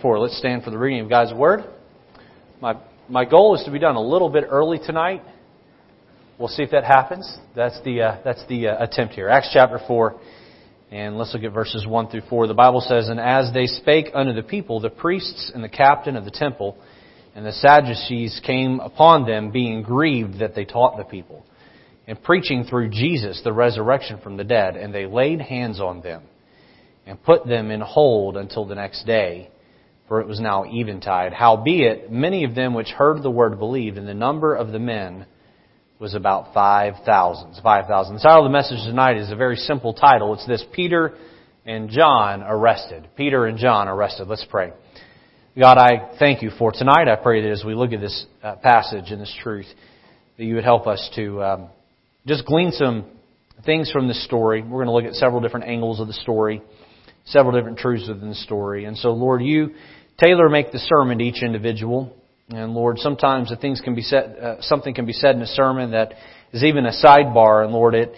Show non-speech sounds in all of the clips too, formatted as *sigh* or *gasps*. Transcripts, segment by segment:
For let's stand for the reading of God's Word. My my goal is to be done a little bit early tonight. We'll see if that happens. That's the uh, that's the uh, attempt here. Acts chapter four, and let's look at verses one through four. The Bible says, "And as they spake unto the people, the priests and the captain of the temple and the Sadducees came upon them, being grieved that they taught the people, and preaching through Jesus the resurrection from the dead. And they laid hands on them, and put them in hold until the next day." For it was now eventide. Howbeit, many of them which heard the word believed, and the number of the men was about 5,000. 5,000. The title of the message tonight is a very simple title. It's this, Peter and John arrested. Peter and John arrested. Let's pray. God, I thank you for tonight. I pray that as we look at this uh, passage and this truth, that you would help us to um, just glean some things from this story. We're going to look at several different angles of the story, several different truths within the story. And so, Lord, you tailor make the sermon to each individual. And Lord, sometimes the things can be said, uh, something can be said in a sermon that is even a sidebar, and Lord, it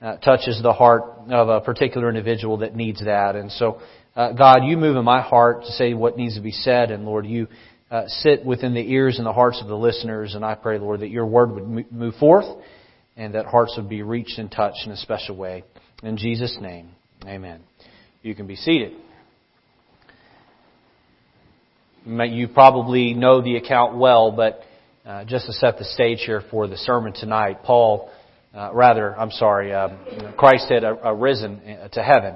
uh, touches the heart of a particular individual that needs that. And so, uh, God, you move in my heart to say what needs to be said, and Lord, you uh, sit within the ears and the hearts of the listeners, and I pray, Lord, that your word would move forth, and that hearts would be reached and touched in a special way. In Jesus' name, Amen. You can be seated. You probably know the account well, but uh, just to set the stage here for the sermon tonight, Paul, uh, rather, I'm sorry, um, Christ had arisen uh, to heaven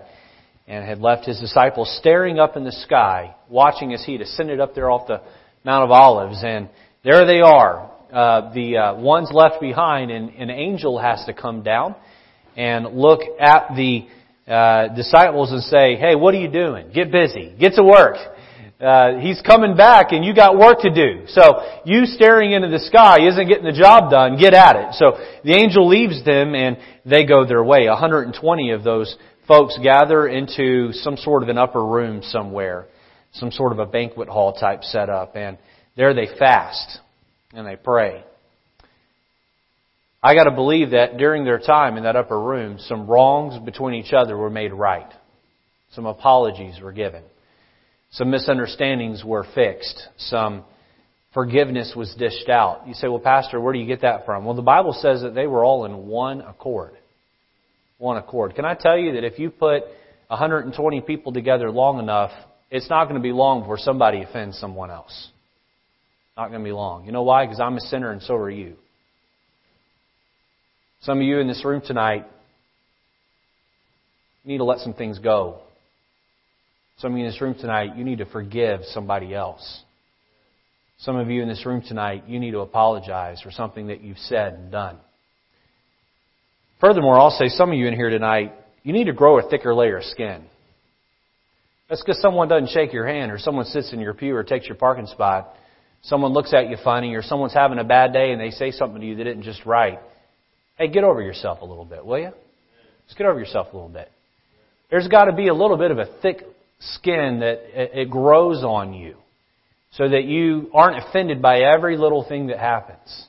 and had left his disciples staring up in the sky, watching as he had ascended up there off the Mount of Olives, and there they are, uh, the uh, ones left behind, and an angel has to come down and look at the uh, disciples and say, "Hey, what are you doing? Get busy, get to work." Uh, he's coming back and you got work to do. So you staring into the sky isn't getting the job done. Get at it. So the angel leaves them and they go their way. 120 of those folks gather into some sort of an upper room somewhere, some sort of a banquet hall type setup, and there they fast and they pray. I got to believe that during their time in that upper room, some wrongs between each other were made right. Some apologies were given. Some misunderstandings were fixed. Some forgiveness was dished out. You say, well, Pastor, where do you get that from? Well, the Bible says that they were all in one accord. One accord. Can I tell you that if you put 120 people together long enough, it's not going to be long before somebody offends someone else. Not going to be long. You know why? Because I'm a sinner and so are you. Some of you in this room tonight need to let some things go. Some of you in this room tonight, you need to forgive somebody else. Some of you in this room tonight, you need to apologize for something that you've said and done. Furthermore, I'll say some of you in here tonight, you need to grow a thicker layer of skin. That's because someone doesn't shake your hand or someone sits in your pew or takes your parking spot. Someone looks at you funny or someone's having a bad day and they say something to you that isn't just right. Hey, get over yourself a little bit, will you? Just get over yourself a little bit. There's got to be a little bit of a thick skin that it grows on you so that you aren't offended by every little thing that happens.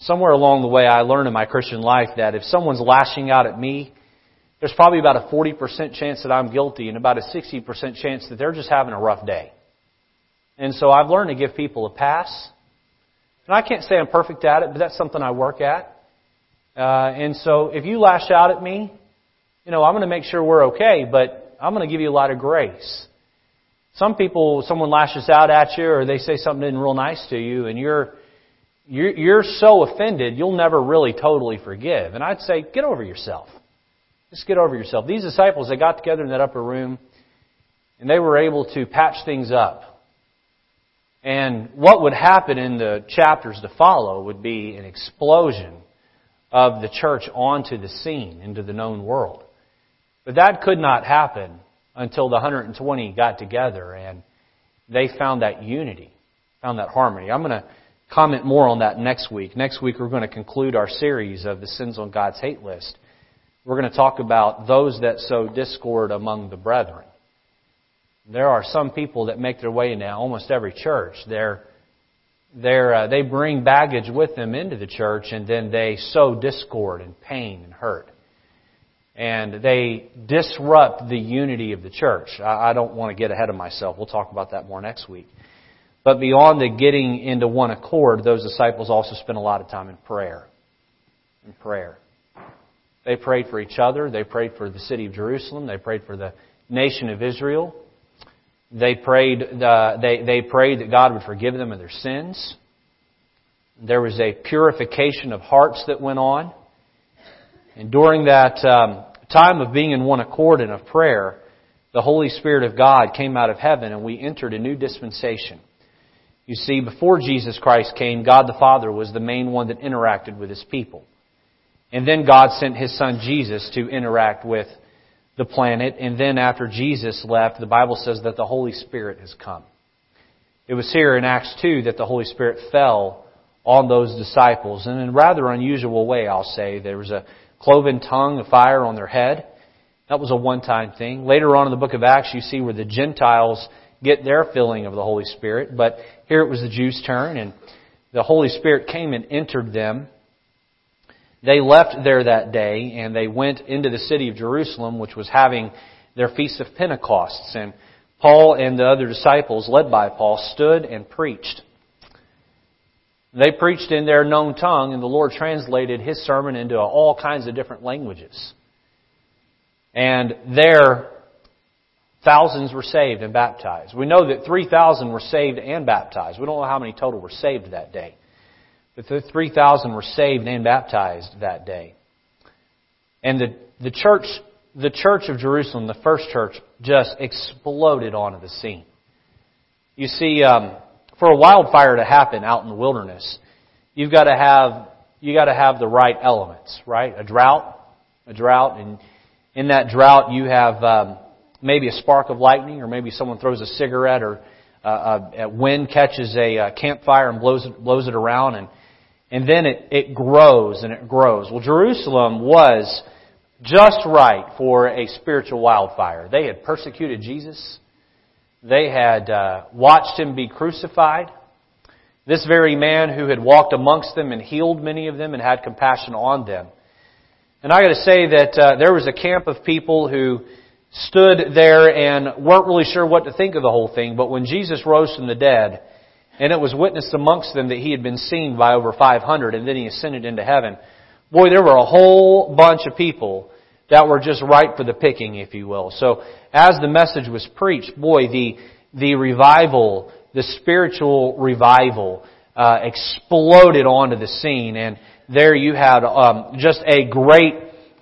Somewhere along the way, I learned in my Christian life that if someone's lashing out at me, there's probably about a 40% chance that I'm guilty and about a 60% chance that they're just having a rough day. And so I've learned to give people a pass. And I can't say I'm perfect at it, but that's something I work at. Uh, and so if you lash out at me, you know, I'm going to make sure we're okay, but I'm going to give you a lot of grace. Some people, someone lashes out at you or they say something real nice to you and you're, you're, you're so offended you'll never really totally forgive. And I'd say, get over yourself. Just get over yourself. These disciples, they got together in that upper room and they were able to patch things up. And what would happen in the chapters to follow would be an explosion of the church onto the scene, into the known world. But that could not happen until the 120 got together and they found that unity, found that harmony. I'm going to comment more on that next week. Next week we're going to conclude our series of the sins on God's hate list. We're going to talk about those that sow discord among the brethren. There are some people that make their way now almost every church. They're, they're, uh, they bring baggage with them into the church and then they sow discord and pain and hurt. And they disrupt the unity of the church. I, don't want to get ahead of myself. We'll talk about that more next week. But beyond the getting into one accord, those disciples also spent a lot of time in prayer. In prayer. They prayed for each other. They prayed for the city of Jerusalem. They prayed for the nation of Israel. They prayed, uh, they, they prayed that God would forgive them of their sins. There was a purification of hearts that went on. And during that um, time of being in one accord and of prayer, the Holy Spirit of God came out of heaven and we entered a new dispensation. You see, before Jesus Christ came, God the Father was the main one that interacted with His people. And then God sent His Son Jesus to interact with the planet. And then after Jesus left, the Bible says that the Holy Spirit has come. It was here in Acts 2 that the Holy Spirit fell on those disciples. And in a rather unusual way, I'll say. There was a cloven tongue of fire on their head. That was a one-time thing. Later on in the book of Acts, you see where the Gentiles get their filling of the Holy Spirit. But here it was the Jews' turn, and the Holy Spirit came and entered them. They left there that day, and they went into the city of Jerusalem, which was having their Feast of Pentecosts. And Paul and the other disciples, led by Paul, stood and preached. They preached in their known tongue, and the Lord translated his sermon into all kinds of different languages. And there, thousands were saved and baptized. We know that 3,000 were saved and baptized. We don't know how many total were saved that day. But the 3,000 were saved and baptized that day. And the, the church, the church of Jerusalem, the first church, just exploded onto the scene. You see, um, for a wildfire to happen out in the wilderness, you've got to have you got to have the right elements, right? A drought, a drought, and in that drought you have um, maybe a spark of lightning, or maybe someone throws a cigarette, or uh, a wind catches a uh, campfire and blows it blows it around, and and then it it grows and it grows. Well, Jerusalem was just right for a spiritual wildfire. They had persecuted Jesus. They had uh, watched him be crucified. This very man who had walked amongst them and healed many of them and had compassion on them. And I got to say that uh, there was a camp of people who stood there and weren't really sure what to think of the whole thing. But when Jesus rose from the dead, and it was witnessed amongst them that he had been seen by over 500, and then he ascended into heaven. Boy, there were a whole bunch of people that were just ripe for the picking, if you will. So as the message was preached, boy, the, the revival, the spiritual revival, uh, exploded onto the scene, and there you had um, just a great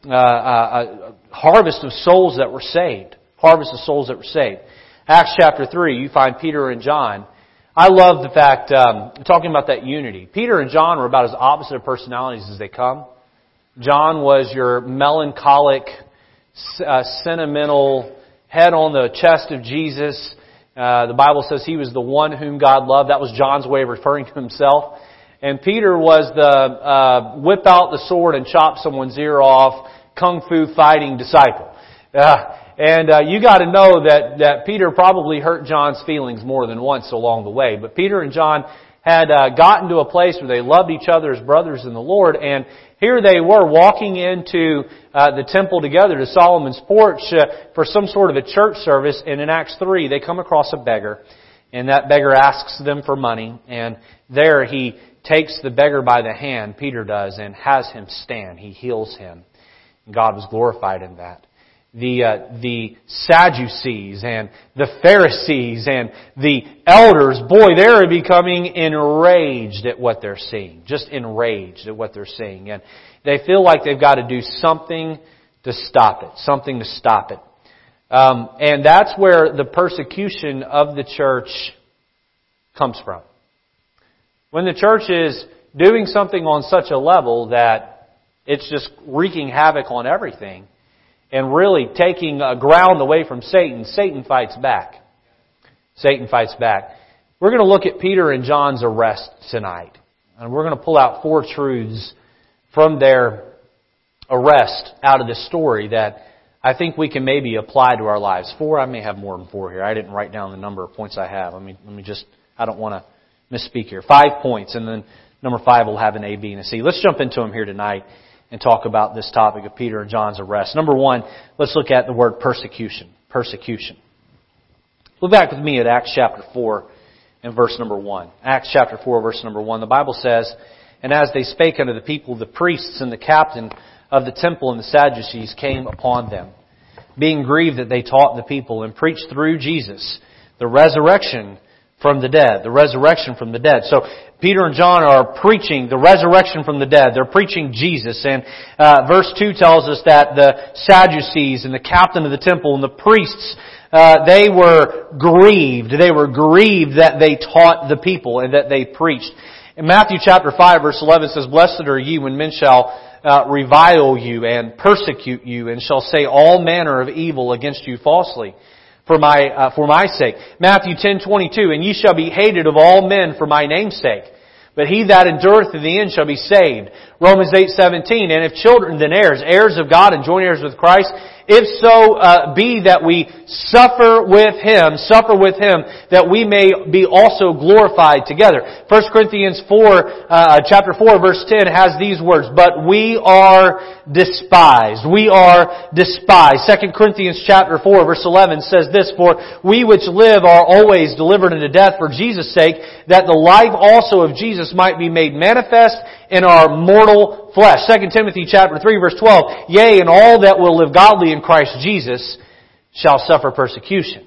uh, uh, harvest of souls that were saved. Harvest of souls that were saved. Acts chapter three, you find Peter and John. I love the fact um, talking about that unity. Peter and John were about as opposite of personalities as they come. John was your melancholic, uh, sentimental, head on the chest of Jesus. Uh, the Bible says he was the one whom God loved. That was John's way of referring to himself. And Peter was the uh, whip out the sword and chop someone's ear off, kung fu fighting disciple. Uh, and uh, you got to know that that Peter probably hurt John's feelings more than once along the way. But Peter and John had uh, gotten to a place where they loved each other as brothers in the Lord, and here they were walking into uh, the temple together to Solomon's porch uh, for some sort of a church service, and in Acts 3 they come across a beggar, and that beggar asks them for money, and there he takes the beggar by the hand, Peter does, and has him stand. He heals him. God was glorified in that the uh, the Sadducees and the Pharisees and the elders, boy, they're becoming enraged at what they're seeing, just enraged at what they're seeing, and they feel like they've got to do something to stop it, something to stop it, um, and that's where the persecution of the church comes from. When the church is doing something on such a level that it's just wreaking havoc on everything and really taking uh, ground away from Satan, Satan fights back. Satan fights back. We're going to look at Peter and John's arrest tonight. And we're going to pull out four truths from their arrest out of this story that I think we can maybe apply to our lives. Four, I may have more than four here. I didn't write down the number of points I have. Let me, let me just, I don't want to misspeak here. Five points, and then number five will have an A, B, and a C. Let's jump into them here tonight. And talk about this topic of Peter and John's arrest. Number one, let's look at the word persecution. Persecution. Look back with me at Acts chapter 4 and verse number 1. Acts chapter 4 verse number 1. The Bible says, And as they spake unto the people, the priests and the captain of the temple and the Sadducees came upon them, being grieved that they taught the people and preached through Jesus the resurrection from the dead. The resurrection from the dead. So Peter and John are preaching the resurrection from the dead. They're preaching Jesus. And uh, verse 2 tells us that the Sadducees and the captain of the temple and the priests, uh, they were grieved. They were grieved that they taught the people and that they preached. In Matthew chapter 5 verse 11 says, Blessed are ye when men shall uh, revile you and persecute you and shall say all manner of evil against you falsely for my, uh, for my sake. Matthew 10:22, and ye shall be hated of all men for my name's sake. But he that endureth to the end shall be saved. Romans 8:17, and if children then heirs, heirs of God and joint heirs with Christ, if so uh, be that we suffer with Him, suffer with Him, that we may be also glorified together. 1 Corinthians 4, uh, chapter 4, verse 10 has these words, but we are despised. We are despised. 2 Corinthians chapter 4, verse 11 says this, for we which live are always delivered unto death for Jesus' sake, that the life also of Jesus might be made manifest in our mortal flesh. 2 Timothy chapter 3 verse 12, Yea, and all that will live godly in Christ Jesus shall suffer persecution.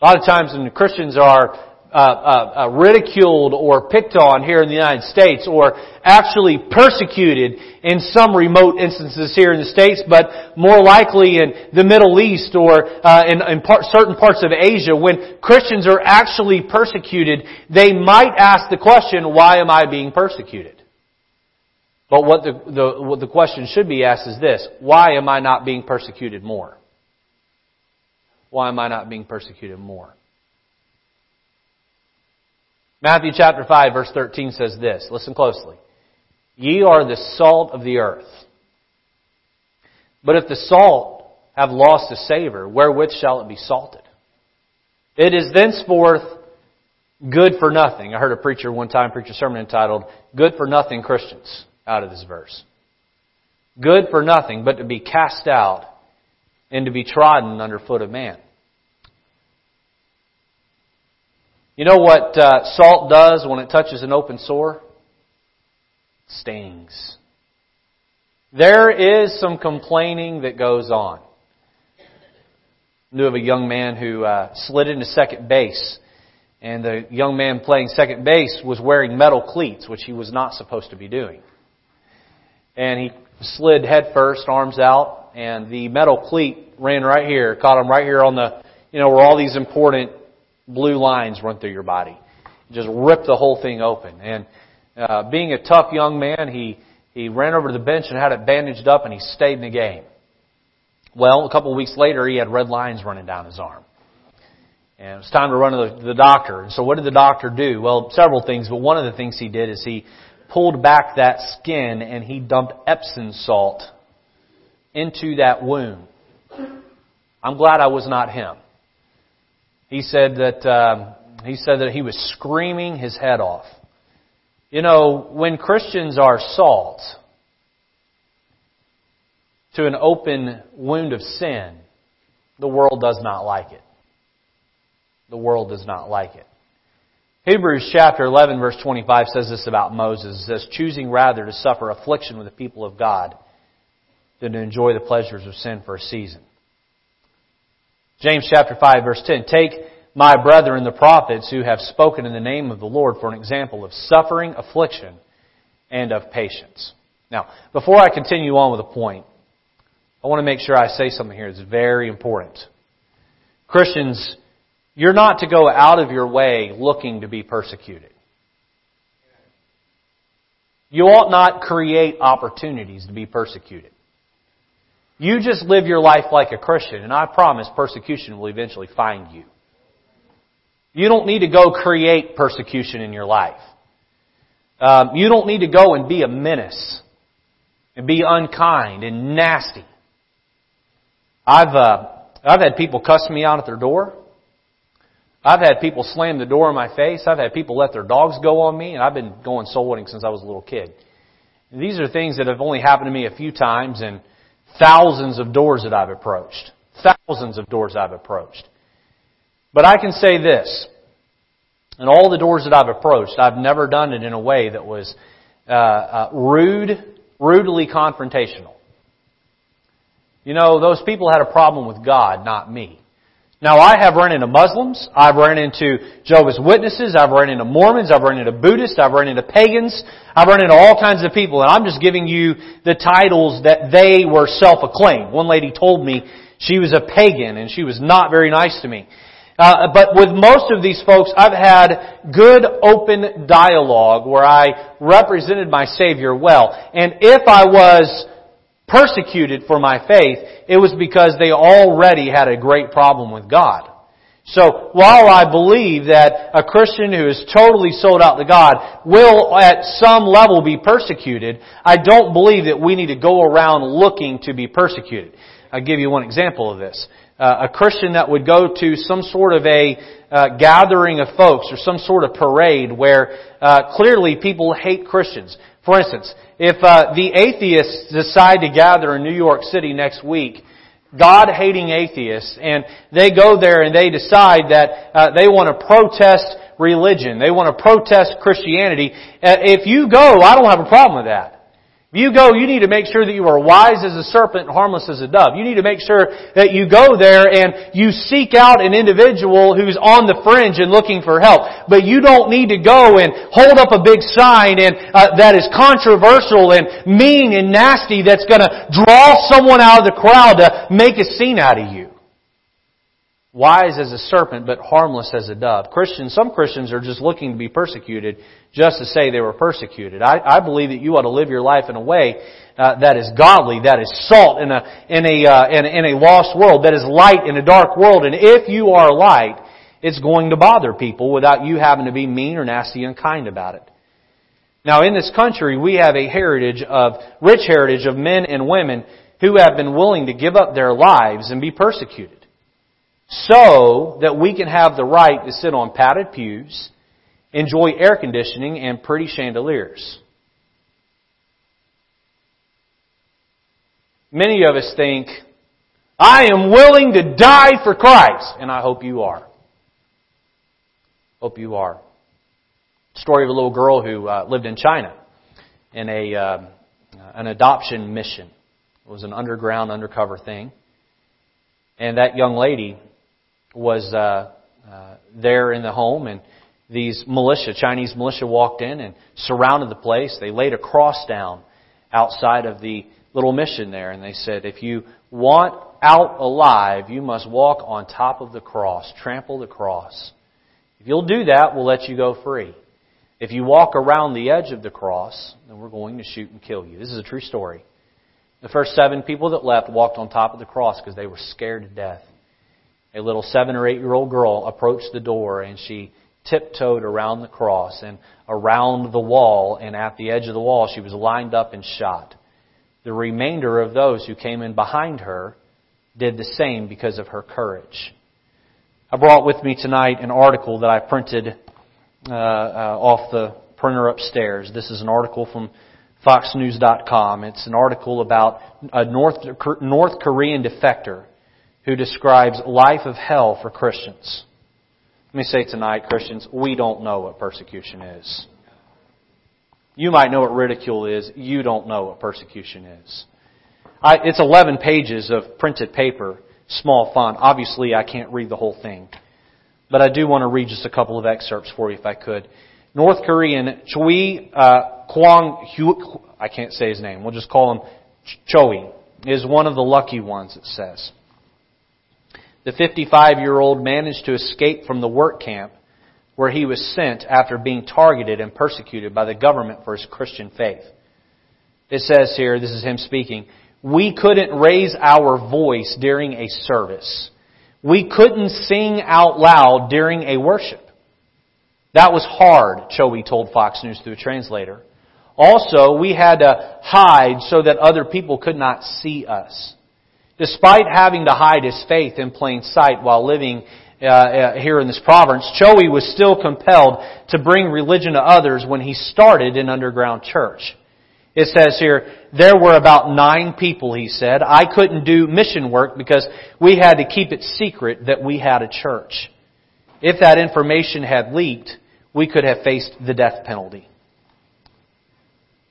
A lot of times when Christians are uh, uh, uh, ridiculed or picked on here in the United States or actually persecuted in some remote instances here in the States, but more likely in the Middle East or uh, in, in part, certain parts of Asia, when Christians are actually persecuted, they might ask the question, why am I being persecuted? But what the, the, what the question should be asked is this, why am I not being persecuted more? Why am I not being persecuted more? Matthew chapter 5 verse 13 says this. Listen closely. Ye are the salt of the earth. But if the salt have lost its savor, wherewith shall it be salted? It is thenceforth good for nothing. I heard a preacher one time preach a sermon entitled, Good for Nothing Christians, out of this verse. Good for nothing, but to be cast out and to be trodden under foot of man. You know what uh, salt does when it touches an open sore? Stings. There is some complaining that goes on. I knew of a young man who uh, slid into second base, and the young man playing second base was wearing metal cleats, which he was not supposed to be doing. And he slid head first, arms out, and the metal cleat ran right here, caught him right here on the, you know, where all these important blue lines run through your body. Just rip the whole thing open. And uh, being a tough young man, he he ran over to the bench and had it bandaged up, and he stayed in the game. Well, a couple of weeks later, he had red lines running down his arm. And it was time to run to the, the doctor. And so what did the doctor do? Well, several things, but one of the things he did is he pulled back that skin and he dumped Epsom salt into that wound. I'm glad I was not him. He said that um, he said that he was screaming his head off. You know, when Christians are salt to an open wound of sin, the world does not like it. The world does not like it. Hebrews chapter 11 verse 25 says this about Moses. It says, choosing rather to suffer affliction with the people of God than to enjoy the pleasures of sin for a season. James chapter 5 verse 10, Take my brethren the prophets who have spoken in the name of the Lord for an example of suffering, affliction, and of patience. Now, before I continue on with the point, I want to make sure I say something here that's very important. Christians, you're not to go out of your way looking to be persecuted. You ought not create opportunities to be persecuted. You just live your life like a Christian, and I promise persecution will eventually find you. You don't need to go create persecution in your life. Um, you don't need to go and be a menace and be unkind and nasty. I've uh, I've had people cuss me out at their door. I've had people slam the door in my face. I've had people let their dogs go on me, and I've been going soul winning since I was a little kid. These are things that have only happened to me a few times and thousands of doors that I've approached. Thousands of doors I've approached. But I can say this. In all the doors that I've approached, I've never done it in a way that was uh, uh, rude, rudely confrontational. You know, those people had a problem with God, not me. Now I have run into Muslims, I've run into Jehovah's Witnesses, I've run into Mormons, I've run into Buddhists, I've run into pagans, I've run into all kinds of people, and I'm just giving you the titles that they were self-acclaimed. One lady told me she was a pagan and she was not very nice to me. Uh, but with most of these folks, I've had good open dialogue where I represented my Savior well. And if I was persecuted for my faith, it was because they already had a great problem with God. So while I believe that a Christian who is totally sold out to God will at some level be persecuted, I don't believe that we need to go around looking to be persecuted. I'll give you one example of this. Uh, a Christian that would go to some sort of a uh, gathering of folks or some sort of parade where uh, clearly people hate Christians. For instance, if uh, the atheists decide to gather in New York City next week, God-hating atheists, and they go there and they decide that uh, they want to protest religion, they want to protest Christianity, uh, if you go, I don't have a problem with that. You go, you need to make sure that you are wise as a serpent and harmless as a dove. You need to make sure that you go there and you seek out an individual who's on the fringe and looking for help. But you don't need to go and hold up a big sign and uh, that is controversial and mean and nasty that's going to draw someone out of the crowd to make a scene out of you wise as a serpent, but harmless as a dove. Christians, some Christians are just looking to be persecuted just to say they were persecuted. I, I believe that you ought to live your life in a way uh, that is godly, that is salt in a in a, uh, in in a lost world, that is light in a dark world. And if you are light, it's going to bother people without you having to be mean or nasty and kind about it. Now, in this country, we have a heritage of rich heritage of men and women who have been willing to give up their lives and be persecuted so that we can have the right to sit on padded pews, enjoy air conditioning and pretty chandeliers. Many of us think, I am willing to die for Christ, and I hope you are. Hope you are. Story of a little girl who uh, lived in China in a uh, an adoption mission. It was an underground, undercover thing. And that young lady was uh, uh, there in the home, and these militia, Chinese militia, walked in and surrounded the place. They laid a cross down outside of the little mission there, and they said, "If you want out alive, you must walk on top of the cross, trample the cross. If you'll do that, we'll let you go free." If you walk around the edge of the cross, then we're going to shoot and kill you. This is a true story. The first seven people that left walked on top of the cross because they were scared to death a little seven or eight year old girl approached the door and she tiptoed around the cross and around the wall, and at the edge of the wall she was lined up and shot. The remainder of those who came in behind her did the same because of her courage. I brought with me tonight an article that I printed uh, uh, off the printer upstairs. This is an article from FoxNews.com. It's an article about a North, North Korean defector who describes life of hell for Christians. Let me say tonight, Christians, we don't know what persecution is. You might know what ridicule is. You don't know what persecution is. I, it's 11 pages of printed paper, small font. Obviously, I can't read the whole thing. But I do want to read just a couple of excerpts for you if I could. North Korean Choi uh, Kwang Hu, I can't say his name. We'll just call him Choi, is one of the lucky ones, it says. The 55 year old managed to escape from the work camp where he was sent after being targeted and persecuted by the government for his Christian faith. It says here, this is him speaking, we couldn't raise our voice during a service. We couldn't sing out loud during a worship. That was hard, Choi told Fox News through a translator. Also, we had to hide so that other people could not see us. Despite having to hide his faith in plain sight while living uh, uh, here in this province, Choi was still compelled to bring religion to others when he started an underground church. It says here, there were about nine people, he said. I couldn't do mission work because we had to keep it secret that we had a church. If that information had leaked, we could have faced the death penalty.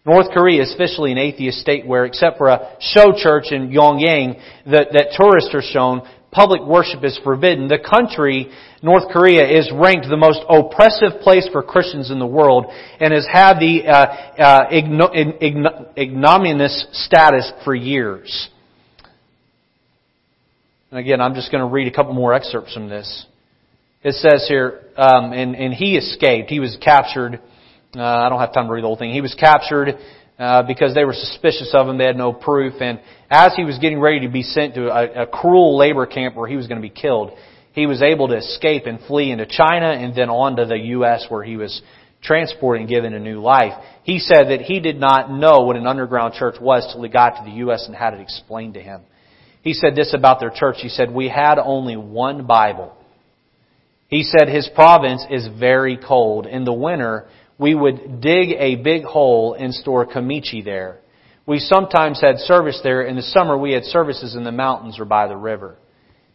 North Korea is officially an atheist state where, except for a show church in Pyongyang that, that tourists are shown, public worship is forbidden. The country, North Korea, is ranked the most oppressive place for Christians in the world and has had the uh, uh, ignominious status for years. And again, I'm just going to read a couple more excerpts from this. It says here, um, and, and he escaped. He was captured. Uh, I don't have time to read the whole thing. He was captured uh, because they were suspicious of him. They had no proof. And as he was getting ready to be sent to a, a cruel labor camp where he was going to be killed, he was able to escape and flee into China and then on to the U.S. where he was transported and given a new life. He said that he did not know what an underground church was till he got to the U.S. and had it explained to him. He said this about their church. He said, we had only one Bible. He said his province is very cold. In the winter, we would dig a big hole and store kimchi there. We sometimes had service there. In the summer, we had services in the mountains or by the river.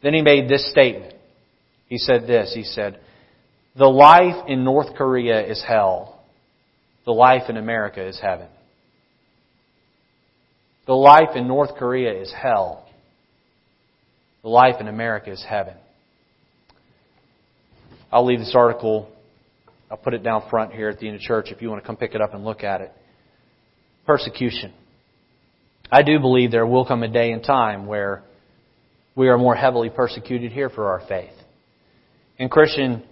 Then he made this statement. He said this. He said, The life in North Korea is hell. The life in America is heaven. The life in North Korea is hell. The life in America is heaven. I'll leave this article I'll put it down front here at the end of church if you want to come pick it up and look at it. Persecution. I do believe there will come a day and time where we are more heavily persecuted here for our faith. And Christian,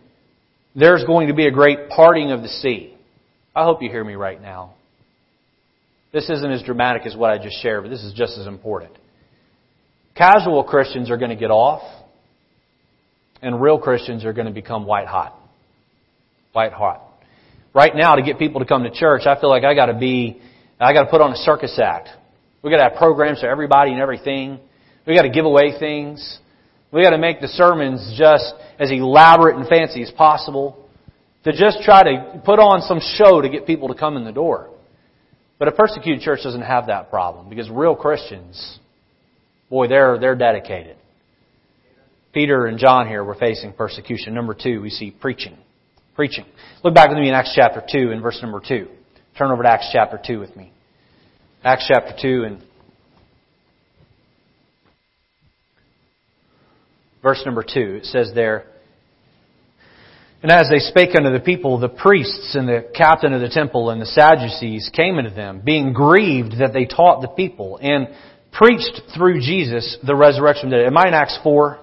there's going to be a great parting of the sea. I hope you hear me right now. This isn't as dramatic as what I just shared, but this is just as important. Casual Christians are going to get off, and real Christians are going to become white hot white hot. Right now, to get people to come to church, I feel like I got to be, I got to put on a circus act. We got to have programs for everybody and everything. We got to give away things. We got to make the sermons just as elaborate and fancy as possible to just try to put on some show to get people to come in the door. But a persecuted church doesn't have that problem because real Christians, boy, they're, they're dedicated. Peter and John here were facing persecution. Number two, we see preaching preaching. Look back with me in Acts chapter 2 and verse number 2. Turn over to Acts chapter 2 with me. Acts chapter 2 and verse number 2. It says there, And as they spake unto the people, the priests and the captain of the temple and the Sadducees came unto them, being grieved that they taught the people, and preached through Jesus the resurrection of the. Am I in Acts 4?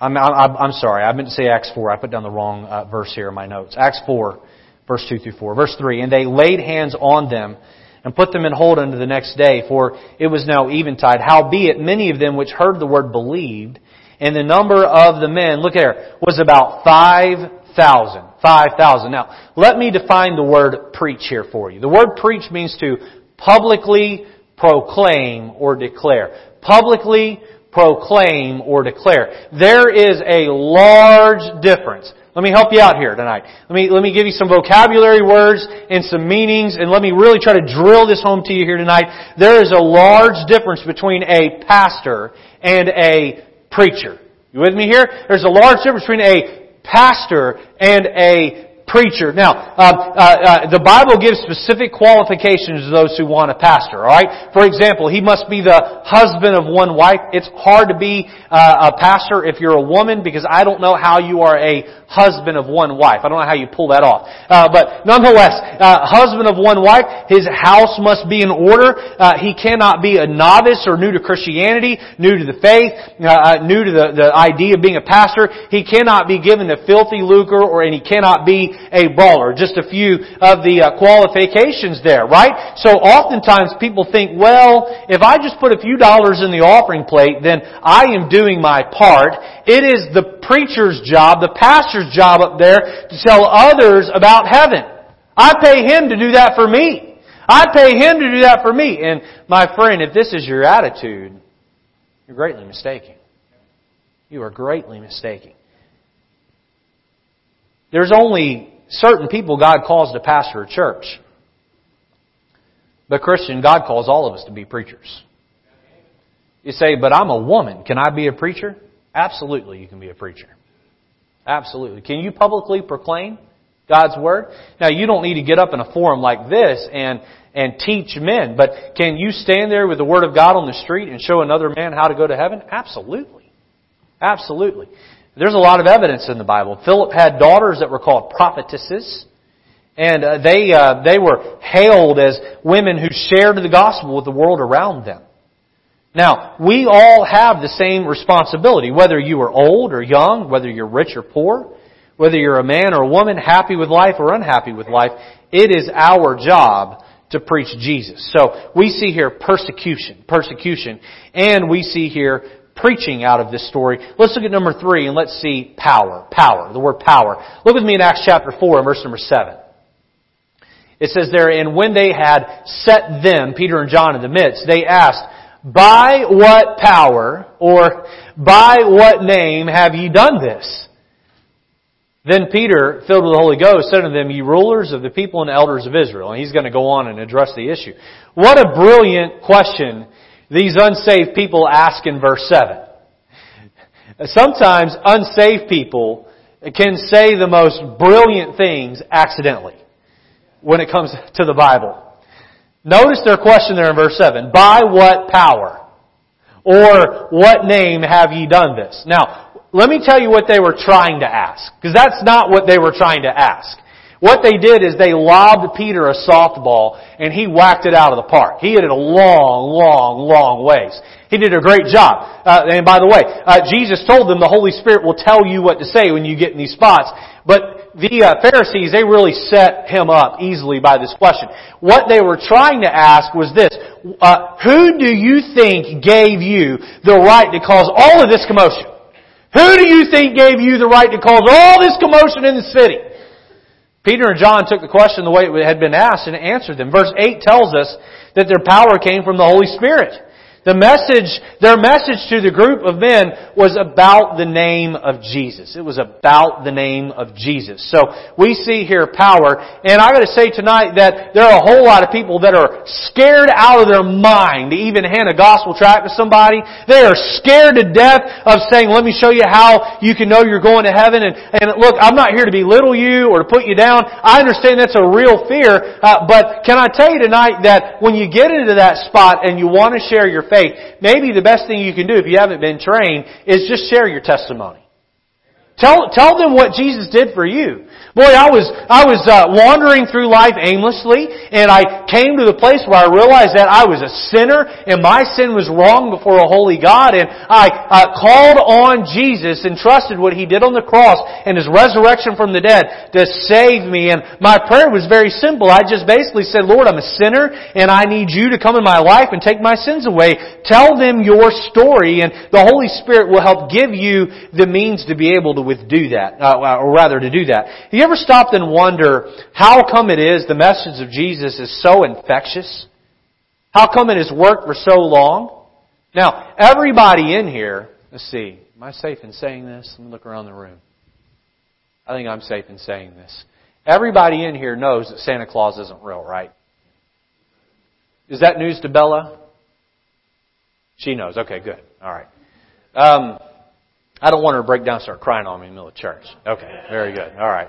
I'm, I'm, I'm sorry, I meant to say Acts 4. I put down the wrong uh, verse here in my notes. Acts 4, verse 2 through 4. Verse 3, And they laid hands on them and put them in hold unto the next day, for it was now eventide. Howbeit, many of them which heard the word believed, and the number of the men, look here, was about 5,000. 5,000. Now, let me define the word preach here for you. The word preach means to publicly proclaim or declare. Publicly proclaim, or declare. There is a large difference. Let me help you out here tonight. Let me, let me give you some vocabulary words and some meanings, and let me really try to drill this home to you here tonight. There is a large difference between a pastor and a preacher. You with me here? There's a large difference between a pastor and a preacher. Now, uh, uh, uh, the Bible gives specific qualifications to those who want a pastor. All right. For example, he must be the husband of one wife. It's hard to be uh, a pastor if you're a woman because I don't know how you are a husband of one wife. I don't know how you pull that off. Uh, but nonetheless, uh, husband of one wife. His house must be in order. he cannot be a novice or new to Christianity, new to the faith, new to the, the idea of being a pastor. He cannot be given the filthy lucre, or and he cannot be a brawler. Just a few of the uh, qualifications there, right? So oftentimes people think, well, if I just put a few dollars in the offering plate, then I am doing my part. It is the preacher's job, the pastor's job up there to tell others about heaven. I pay him to do that for me. I pay him to do that for me. And my friend, if this is your attitude, you're greatly mistaken. You are greatly mistaken. There's only certain people God calls to pastor a church. But Christian, God calls all of us to be preachers. You say, but I'm a woman. Can I be a preacher? Absolutely, you can be a preacher. Absolutely. Can you publicly proclaim God's Word? Now, you don't need to get up in a forum like this and, and teach men, but can you stand there with the Word of God on the street and show another man how to go to heaven? Absolutely. Absolutely. There's a lot of evidence in the Bible. Philip had daughters that were called prophetesses. And uh, they, uh, they were hailed as women who shared the gospel with the world around them. Now, we all have the same responsibility, whether you are old or young, whether you're rich or poor, whether you're a man or a woman, happy with life or unhappy with life. It is our job to preach Jesus. So we see here persecution, persecution, and we see here preaching out of this story. Let's look at number three and let's see power, power, the word power. Look with me in Acts chapter 4 and verse number 7. It says there, and when they had set them, Peter and John in the midst, they asked, by what power or by what name have ye done this? Then Peter, filled with the Holy Ghost, said unto them, Ye rulers of the people and elders of Israel. And he's going to go on and address the issue. What a brilliant question these unsaved people ask in verse 7. Sometimes unsaved people can say the most brilliant things accidentally when it comes to the Bible. Notice their question there in verse 7. By what power? Or what name have ye done this? Now, let me tell you what they were trying to ask. Because that's not what they were trying to ask. What they did is they lobbed Peter a softball and he whacked it out of the park. He hit it a long, long, long ways. He did a great job. Uh, and by the way, uh, Jesus told them the Holy Spirit will tell you what to say when you get in these spots. But the uh, Pharisees, they really set him up easily by this question. What they were trying to ask was this, uh, who do you think gave you the right to cause all of this commotion? Who do you think gave you the right to cause all this commotion in the city? Peter and John took the question the way it had been asked and answered them. Verse 8 tells us that their power came from the Holy Spirit. The message, their message to the group of men was about the name of Jesus. It was about the name of Jesus. So we see here power, and I gotta say tonight that there are a whole lot of people that are scared out of their mind to even hand a gospel tract to somebody. They are scared to death of saying, let me show you how you can know you're going to heaven. And, and look, I'm not here to belittle you or to put you down. I understand that's a real fear, uh, but can I tell you tonight that when you get into that spot and you want to share your faith, maybe the best thing you can do if you haven't been trained is just share your testimony. Tell, tell them what Jesus did for you. Boy, I was, I was uh, wandering through life aimlessly, and I came to the place where I realized that I was a sinner, and my sin was wrong before a holy God, and I uh, called on Jesus and trusted what He did on the cross and His resurrection from the dead to save me. And my prayer was very simple. I just basically said, Lord, I'm a sinner, and I need You to come in my life and take my sins away. Tell them your story, and the Holy Spirit will help give you the means to be able to do that, uh, or rather to do that you ever stopped and wonder how come it is the message of Jesus is so infectious? How come it has worked for so long? Now, everybody in here, let's see, am I safe in saying this? Let me look around the room. I think I'm safe in saying this. Everybody in here knows that Santa Claus isn't real, right? Is that news to Bella? She knows. Okay, good. All right. Um, I don't want her to break down and start crying on me in the middle of church. Okay, very good. All right.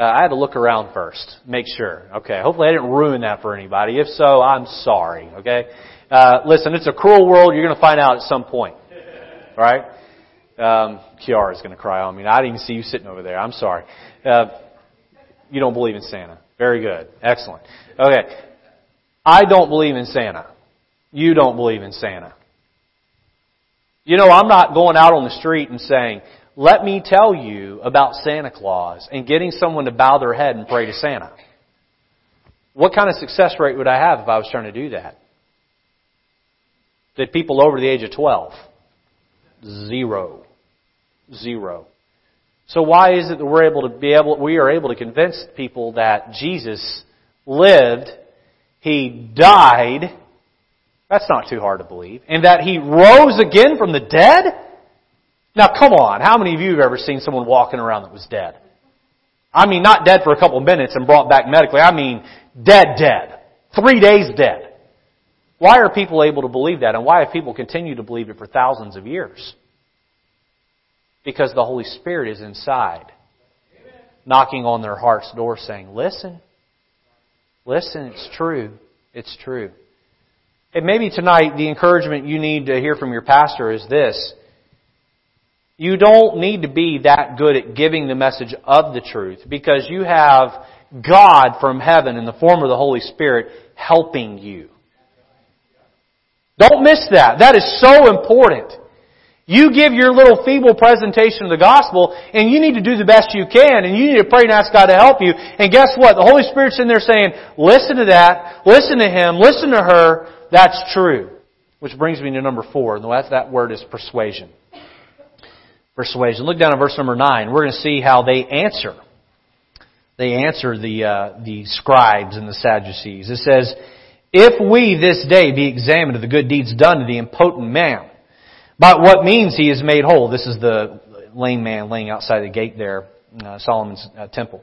Uh, I had to look around first, make sure. Okay, hopefully I didn't ruin that for anybody. If so, I'm sorry. Okay, uh, listen, it's a cruel world. You're going to find out at some point. *laughs* All right. Um, is going to cry on me. I didn't even see you sitting over there. I'm sorry. Uh, you don't believe in Santa. Very good. Excellent. Okay. I don't believe in Santa. You don't believe in Santa. You know, I'm not going out on the street and saying, let me tell you about Santa Claus and getting someone to bow their head and pray to Santa. What kind of success rate would I have if I was trying to do that? Did people over the age of 12? Zero. Zero. So why is it that we're able to be able, we are able to convince people that Jesus lived, He died, that's not too hard to believe, and that He rose again from the dead? Now come on, how many of you have ever seen someone walking around that was dead? I mean, not dead for a couple of minutes and brought back medically. I mean, dead, dead. Three days dead. Why are people able to believe that? And why have people continued to believe it for thousands of years? Because the Holy Spirit is inside, knocking on their heart's door saying, listen, listen, it's true, it's true. And maybe tonight the encouragement you need to hear from your pastor is this. You don't need to be that good at giving the message of the truth because you have God from heaven in the form of the Holy Spirit helping you. Don't miss that. That is so important. You give your little feeble presentation of the gospel, and you need to do the best you can, and you need to pray and ask God to help you. And guess what? The Holy Spirit's in there saying, listen to that, listen to him, listen to her, that's true. Which brings me to number four, and that, that word is persuasion. Persuasion. Look down at verse number nine. We're going to see how they answer. They answer the, uh, the scribes and the Sadducees. It says, if we this day be examined of the good deeds done to the impotent man, by what means he is made whole. This is the lame man laying outside the gate there, uh, Solomon's uh, temple.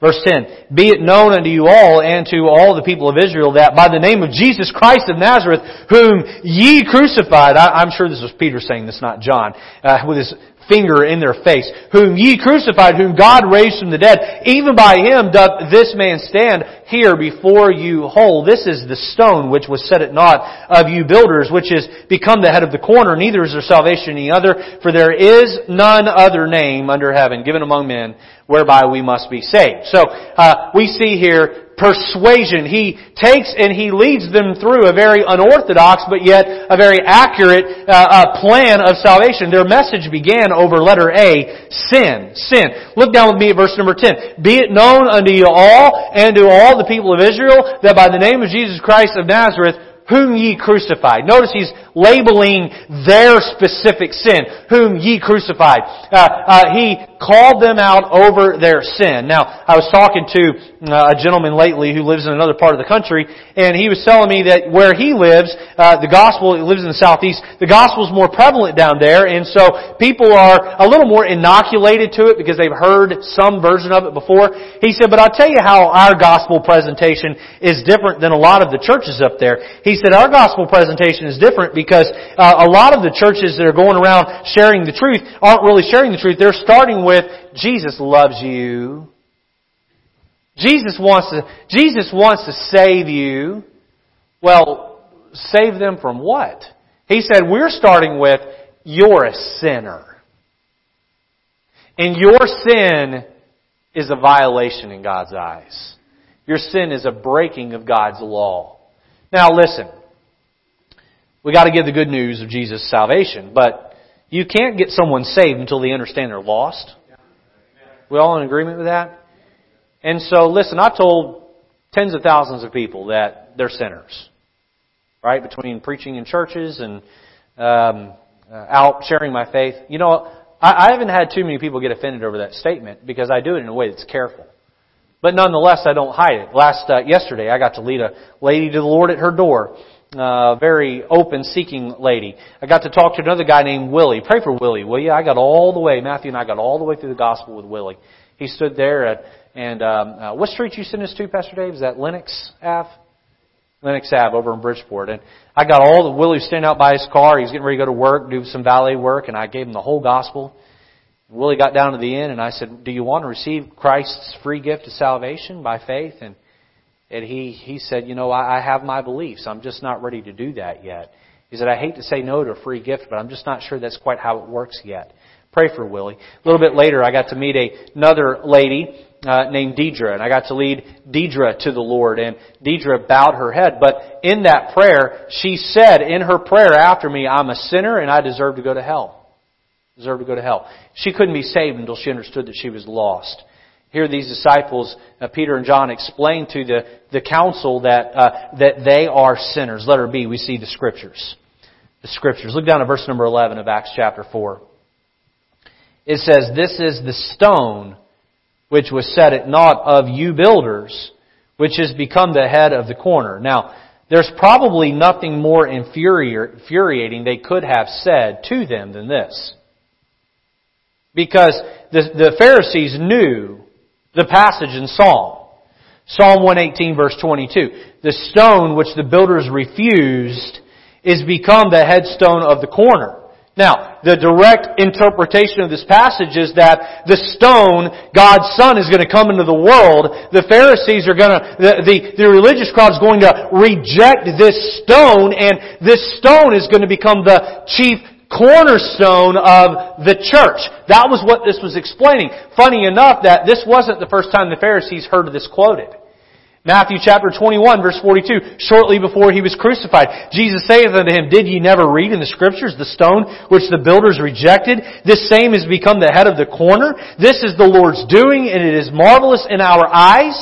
Verse 10, Be it known unto you all and to all the people of Israel that by the name of Jesus Christ of Nazareth, whom ye crucified, I, am sure this was Peter saying this, not John, uh, with his finger in their face, whom ye crucified, whom God raised from the dead, even by him doth this man stand here before you whole. This is the stone which was set at naught of you builders, which is become the head of the corner. Neither is there salvation in any other, for there is none other name under heaven given among men whereby we must be saved. So uh, we see here persuasion. He takes and he leads them through a very unorthodox but yet a very accurate uh, uh, plan of salvation. Their message began over letter A, sin, sin. Look down with me at verse number 10. Be it known unto you all and to all the people of Israel that by the name of Jesus Christ of Nazareth, whom ye crucified. Notice he's labeling their specific sin, whom ye crucified. Uh, uh, he called them out over their sin. Now, I was talking to uh, a gentleman lately who lives in another part of the country, and he was telling me that where he lives, uh, the gospel, he lives in the southeast, the gospel is more prevalent down there, and so people are a little more inoculated to it because they've heard some version of it before. He said, but I'll tell you how our gospel presentation is different than a lot of the churches up there. He said, our gospel presentation is different because uh, a lot of the churches that are going around sharing the truth aren't really sharing the truth. They're starting with, Jesus loves you. Jesus wants to, Jesus wants to save you. Well, save them from what? He said, we're starting with, you're a sinner. And your sin is a violation in God's eyes. Your sin is a breaking of God's law. Now listen, we got to give the good news of Jesus' salvation, but you can't get someone saved until they understand they're lost. We all in agreement with that? And so, listen, I told tens of thousands of people that they're sinners. Right? Between preaching in churches and um, uh, out sharing my faith. You know, I, I haven't had too many people get offended over that statement because I do it in a way that's careful. But nonetheless, I don't hide it. Last uh, yesterday, I got to lead a lady to the Lord at her door, uh, very open, seeking lady. I got to talk to another guy named Willie. Pray for Willie, will you? I got all the way, Matthew and I got all the way through the gospel with Willie. He stood there at, and um, uh, what street you send us to, Pastor Dave? Is that Lennox Ave? Lennox Ave over in Bridgeport. And I got all the, Willie was standing out by his car. He's getting ready to go to work, do some valet work, and I gave him the whole gospel. Willie got down to the end and I said, do you want to receive Christ's free gift of salvation by faith? And and he, he said, you know, I, I have my beliefs. I'm just not ready to do that yet. He said, I hate to say no to a free gift, but I'm just not sure that's quite how it works yet. Pray for Willie. A little bit later, I got to meet a, another lady uh, named Deidre, and I got to lead Deidre to the Lord, and Deidre bowed her head. But in that prayer, she said in her prayer after me, I'm a sinner and I deserve to go to hell. Deserve to go to hell. She couldn't be saved until she understood that she was lost. Here these disciples, uh, Peter and John, explain to the, the council that, uh, that they are sinners. Letter B, we see the Scriptures. The Scriptures. Look down at verse number 11 of Acts chapter 4. It says, This is the stone which was set at naught of you builders, which has become the head of the corner. Now, there's probably nothing more infuriating they could have said to them than this. Because the, the Pharisees knew the passage in Psalm. Psalm 118 verse 22. The stone which the builders refused is become the headstone of the corner. Now, the direct interpretation of this passage is that the stone, God's Son, is going to come into the world. The Pharisees are going to, the, the, the religious crowd is going to reject this stone, and this stone is going to become the chief cornerstone of the church. That was what this was explaining. Funny enough that this wasn't the first time the Pharisees heard this quoted. Matthew chapter 21 verse 42, shortly before he was crucified, Jesus saith unto him, Did ye never read in the scriptures the stone which the builders rejected? This same has become the head of the corner. This is the Lord's doing and it is marvelous in our eyes.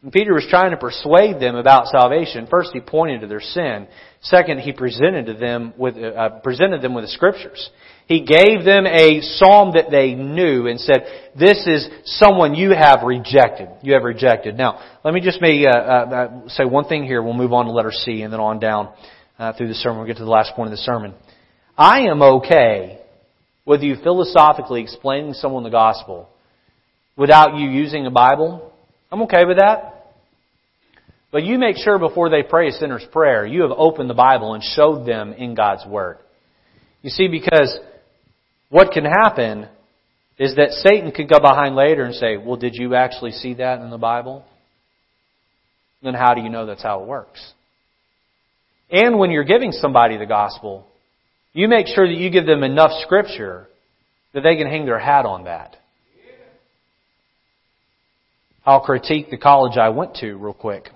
And Peter was trying to persuade them about salvation. First, he pointed to their sin. Second, he presented to them with uh, presented them with the scriptures. He gave them a psalm that they knew and said, "This is someone you have rejected. You have rejected." Now, let me just maybe uh, uh, uh, say one thing here. We'll move on to letter C and then on down uh, through the sermon. We'll get to the last point of the sermon. I am okay with you philosophically explaining someone the gospel without you using a Bible. I'm okay with that. But you make sure before they pray a sinner's prayer, you have opened the Bible and showed them in God's Word. You see, because what can happen is that Satan could go behind later and say, Well, did you actually see that in the Bible? Then how do you know that's how it works? And when you're giving somebody the gospel, you make sure that you give them enough scripture that they can hang their hat on that. I'll critique the college I went to real quick.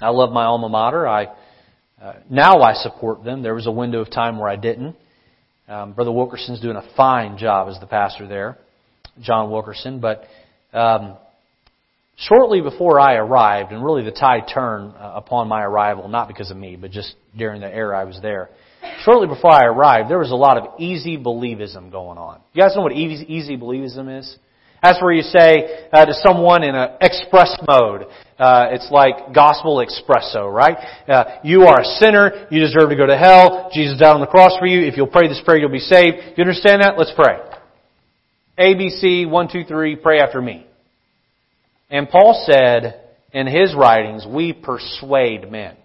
I love my alma mater. I uh, now I support them. There was a window of time where I didn't. Um, Brother Wilkerson's doing a fine job as the pastor there, John Wilkerson. But um, shortly before I arrived, and really the tide turned uh, upon my arrival, not because of me, but just during the era I was there. Shortly before I arrived, there was a lot of easy believism going on. You guys know what easy, easy believism is? That's where you say uh, to someone in an express mode, uh, it's like gospel espresso, right? Uh, you are a sinner. You deserve to go to hell. Jesus died on the cross for you. If you'll pray this prayer, you'll be saved. You understand that? Let's pray. A, B, C, one, two, three, pray after me. And Paul said in his writings, we persuade men.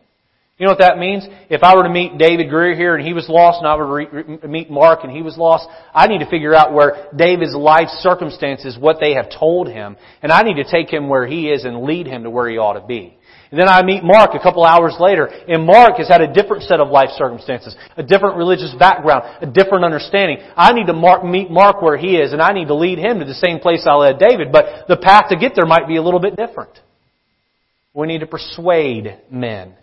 You know what that means? If I were to meet David Greer here and he was lost, and I were to meet Mark and he was lost, I need to figure out where David's life circumstances, what they have told him, and I need to take him where he is and lead him to where he ought to be. And then I meet Mark a couple hours later, and Mark has had a different set of life circumstances, a different religious background, a different understanding. I need to mark, meet Mark where he is, and I need to lead him to the same place I led David, but the path to get there might be a little bit different. We need to persuade men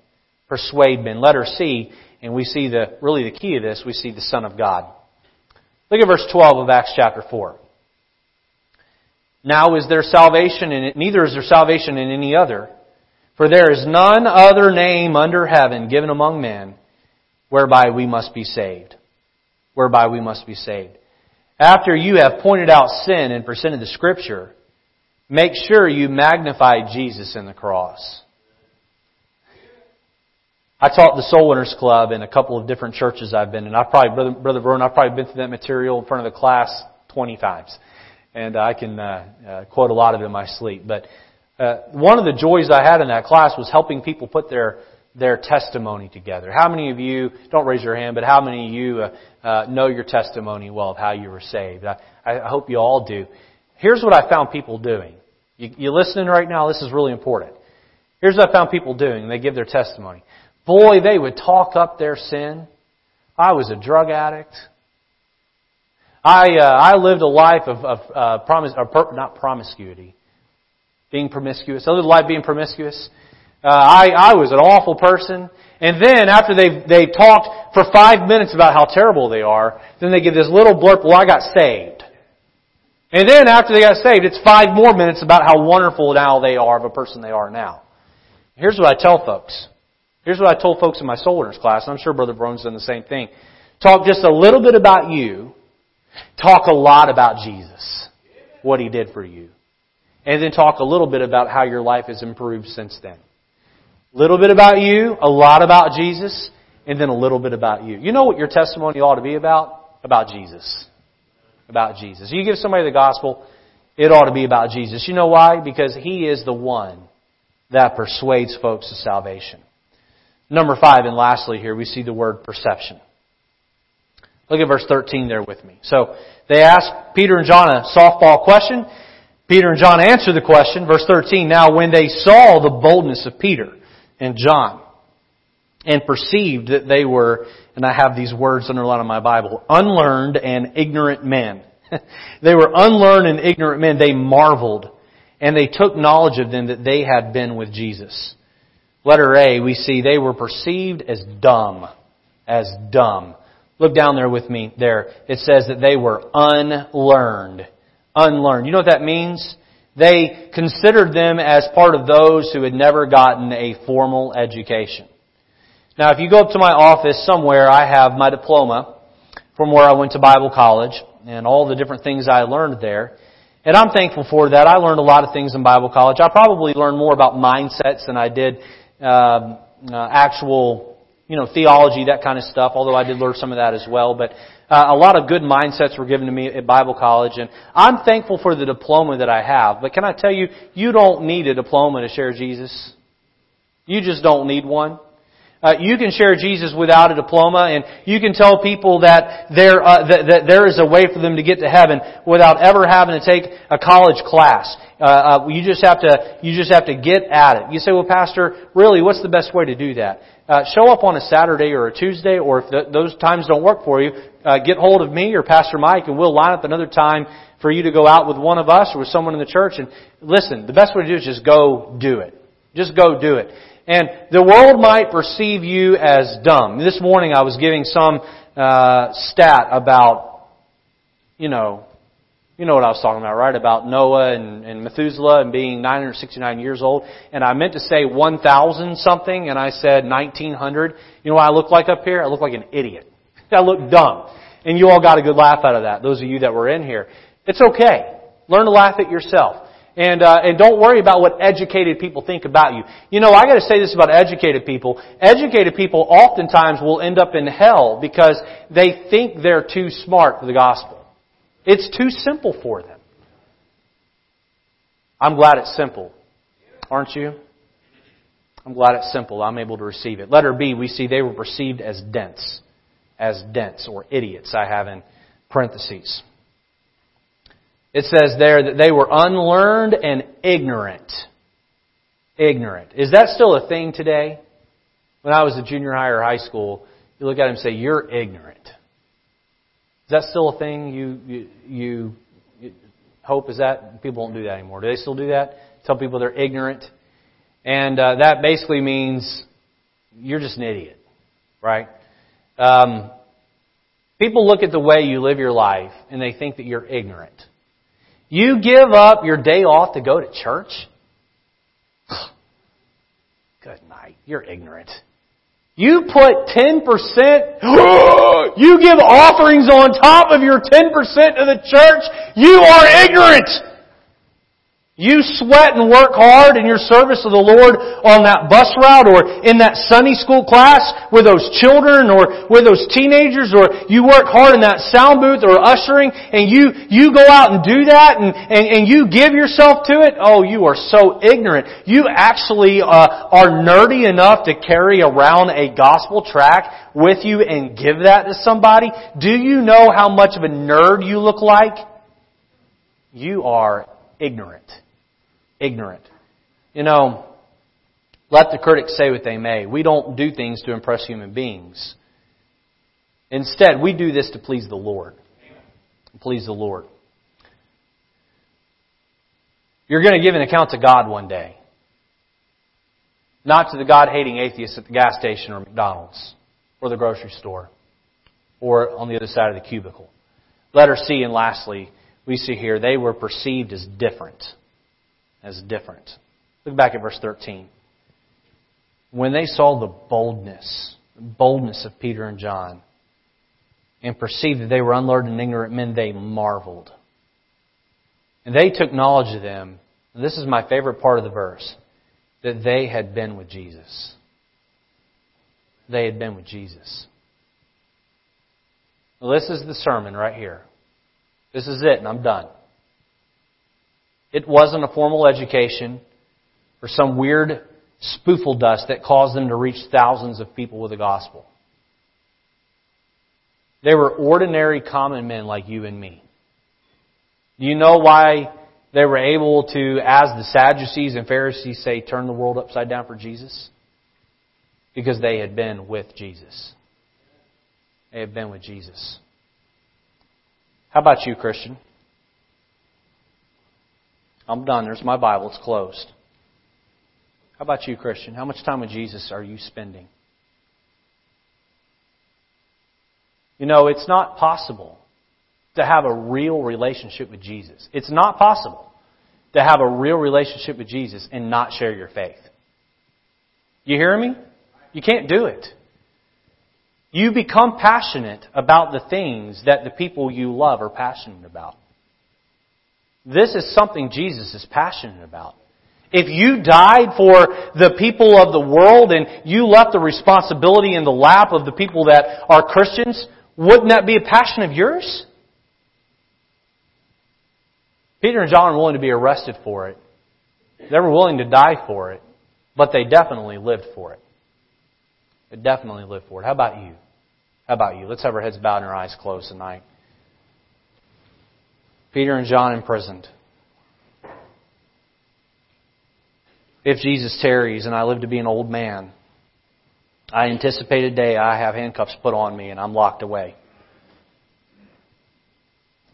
persuade men. Letter C, and we see the, really the key of this, we see the Son of God. Look at verse 12 of Acts chapter 4. Now is there salvation in it, neither is there salvation in any other. For there is none other name under heaven given among men whereby we must be saved. Whereby we must be saved. After you have pointed out sin and presented the scripture, make sure you magnify Jesus in the cross. I taught the Soul Winners Club in a couple of different churches I've been in. I've probably, Brother, Brother Vernon, I've probably been through that material in front of the class 20 times. And I can uh, uh, quote a lot of it in my sleep. But uh, one of the joys I had in that class was helping people put their their testimony together. How many of you, don't raise your hand, but how many of you uh, uh, know your testimony well of how you were saved? I, I hope you all do. Here's what I found people doing. You, you listening right now? This is really important. Here's what I found people doing. They give their testimony. Boy, they would talk up their sin. I was a drug addict. I uh, I lived a life of, of uh, promise, or per, not promiscuity, being promiscuous. I lived a life being promiscuous. Uh, I I was an awful person. And then after they they talked for five minutes about how terrible they are, then they give this little blurb. Well, I got saved. And then after they got saved, it's five more minutes about how wonderful now they are of a person they are now. Here's what I tell folks. Here's what I told folks in my soul winners class, and I'm sure Brother Brown's done the same thing. Talk just a little bit about you. Talk a lot about Jesus. What He did for you. And then talk a little bit about how your life has improved since then. A little bit about you, a lot about Jesus, and then a little bit about you. You know what your testimony ought to be about? About Jesus. About Jesus. You give somebody the gospel, it ought to be about Jesus. You know why? Because He is the one that persuades folks to salvation. Number five, and lastly here, we see the word perception. Look at verse 13 there with me. So, they ask Peter and John a softball question. Peter and John answer the question. Verse 13, now when they saw the boldness of Peter and John and perceived that they were, and I have these words underlined in my Bible, unlearned and ignorant men. *laughs* they were unlearned and ignorant men. They marveled and they took knowledge of them that they had been with Jesus. Letter A, we see they were perceived as dumb. As dumb. Look down there with me there. It says that they were unlearned. Unlearned. You know what that means? They considered them as part of those who had never gotten a formal education. Now, if you go up to my office somewhere, I have my diploma from where I went to Bible college and all the different things I learned there. And I'm thankful for that. I learned a lot of things in Bible college. I probably learned more about mindsets than I did um, uh, actual, you know, theology, that kind of stuff. Although I did learn some of that as well. But uh, a lot of good mindsets were given to me at Bible college, and I'm thankful for the diploma that I have. But can I tell you, you don't need a diploma to share Jesus. You just don't need one. Uh, you can share Jesus without a diploma, and you can tell people that there uh, that, that, there is a way for them to get to heaven without ever having to take a college class. Uh, uh, you just have to you just have to get at it. You say, "Well, Pastor, really, what's the best way to do that?" Uh, show up on a Saturday or a Tuesday, or if those times don't work for you, uh, get hold of me or Pastor Mike, and we'll line up another time for you to go out with one of us or with someone in the church. And listen, the best way to do it is just go do it. Just go do it. And the world might perceive you as dumb. This morning I was giving some uh, stat about, you know, you know what I was talking about, right? About Noah and, and Methuselah and being 969 years old. And I meant to say 1,000 something, and I said 1,900. You know what I look like up here? I look like an idiot. *laughs* I look dumb. And you all got a good laugh out of that, those of you that were in here. It's okay. Learn to laugh at yourself. And, uh, and don't worry about what educated people think about you. You know, I gotta say this about educated people. Educated people oftentimes will end up in hell because they think they're too smart for the gospel. It's too simple for them. I'm glad it's simple. Aren't you? I'm glad it's simple. I'm able to receive it. Letter B, we see they were perceived as dense. As dense or idiots, I have in parentheses. It says there that they were unlearned and ignorant. Ignorant. Is that still a thing today? When I was a junior high or high school, you look at them and say, you're ignorant. Is that still a thing you, you, you, hope is that? People don't do that anymore. Do they still do that? Tell people they're ignorant? And uh, that basically means you're just an idiot, right? Um, people look at the way you live your life and they think that you're ignorant. You give up your day off to go to church? *sighs* Good night. You're ignorant. You put 10%, *gasps* you give offerings on top of your 10% of the church? You are ignorant! You sweat and work hard in your service of the Lord on that bus route or in that Sunday school class with those children or with those teenagers or you work hard in that sound booth or ushering and you, you go out and do that and, and, and you give yourself to it. Oh, you are so ignorant. You actually uh, are nerdy enough to carry around a gospel track with you and give that to somebody. Do you know how much of a nerd you look like? You are ignorant ignorant. You know, let the critics say what they may. We don't do things to impress human beings. Instead, we do this to please the Lord. Please the Lord. You're going to give an account to God one day. Not to the God hating atheists at the gas station or McDonald's or the grocery store or on the other side of the cubicle. Letter C, and lastly, we see here they were perceived as different as different. Look back at verse 13. When they saw the boldness, boldness of Peter and John, and perceived that they were unlearned and ignorant men, they marveled. And they took knowledge of them, and this is my favorite part of the verse, that they had been with Jesus. They had been with Jesus. Well, this is the sermon right here. This is it, and I'm done. It wasn't a formal education or some weird spoofle dust that caused them to reach thousands of people with the gospel. They were ordinary common men like you and me. Do you know why they were able to, as the Sadducees and Pharisees say, turn the world upside down for Jesus? Because they had been with Jesus. They had been with Jesus. How about you, Christian? I'm done. There's my Bible. It's closed. How about you, Christian? How much time with Jesus are you spending? You know, it's not possible to have a real relationship with Jesus. It's not possible to have a real relationship with Jesus and not share your faith. You hear me? You can't do it. You become passionate about the things that the people you love are passionate about. This is something Jesus is passionate about. If you died for the people of the world and you left the responsibility in the lap of the people that are Christians, wouldn't that be a passion of yours? Peter and John were willing to be arrested for it. They were willing to die for it, but they definitely lived for it. They definitely lived for it. How about you? How about you? Let's have our heads bowed and our eyes closed tonight. Peter and John imprisoned. If Jesus tarries and I live to be an old man, I anticipate a day I have handcuffs put on me and I'm locked away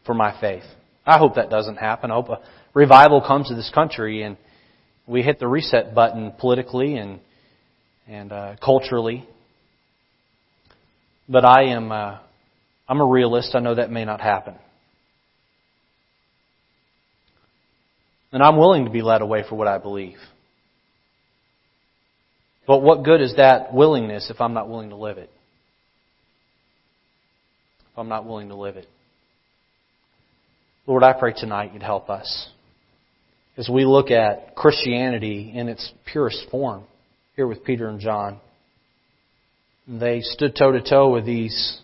for my faith. I hope that doesn't happen. I hope a revival comes to this country and we hit the reset button politically and and uh, culturally. But I am uh, I'm a realist. I know that may not happen. And I'm willing to be led away for what I believe. But what good is that willingness if I'm not willing to live it? If I'm not willing to live it. Lord, I pray tonight you'd help us as we look at Christianity in its purest form here with Peter and John. They stood toe to toe with these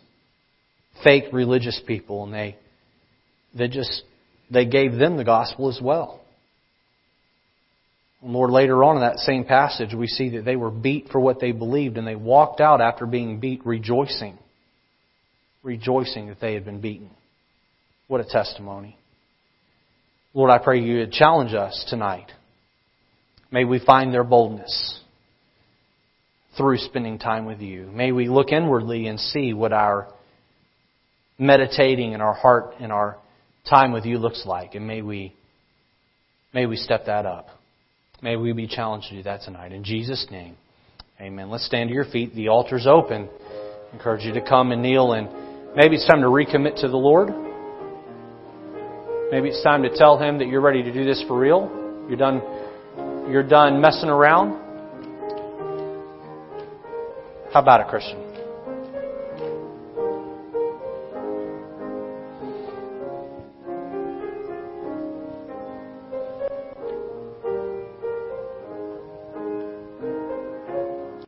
fake religious people and they they just they gave them the gospel as well. Lord, later on in that same passage, we see that they were beat for what they believed, and they walked out after being beat rejoicing. Rejoicing that they had been beaten. What a testimony. Lord, I pray you would challenge us tonight. May we find their boldness through spending time with you. May we look inwardly and see what our meditating in our heart and our time with you looks like. And may we, may we step that up. May we be challenged to do that tonight. In Jesus' name, amen. Let's stand to your feet. The altar's open. I encourage you to come and kneel and maybe it's time to recommit to the Lord. Maybe it's time to tell him that you're ready to do this for real. You're done you're done messing around. How about it, Christian?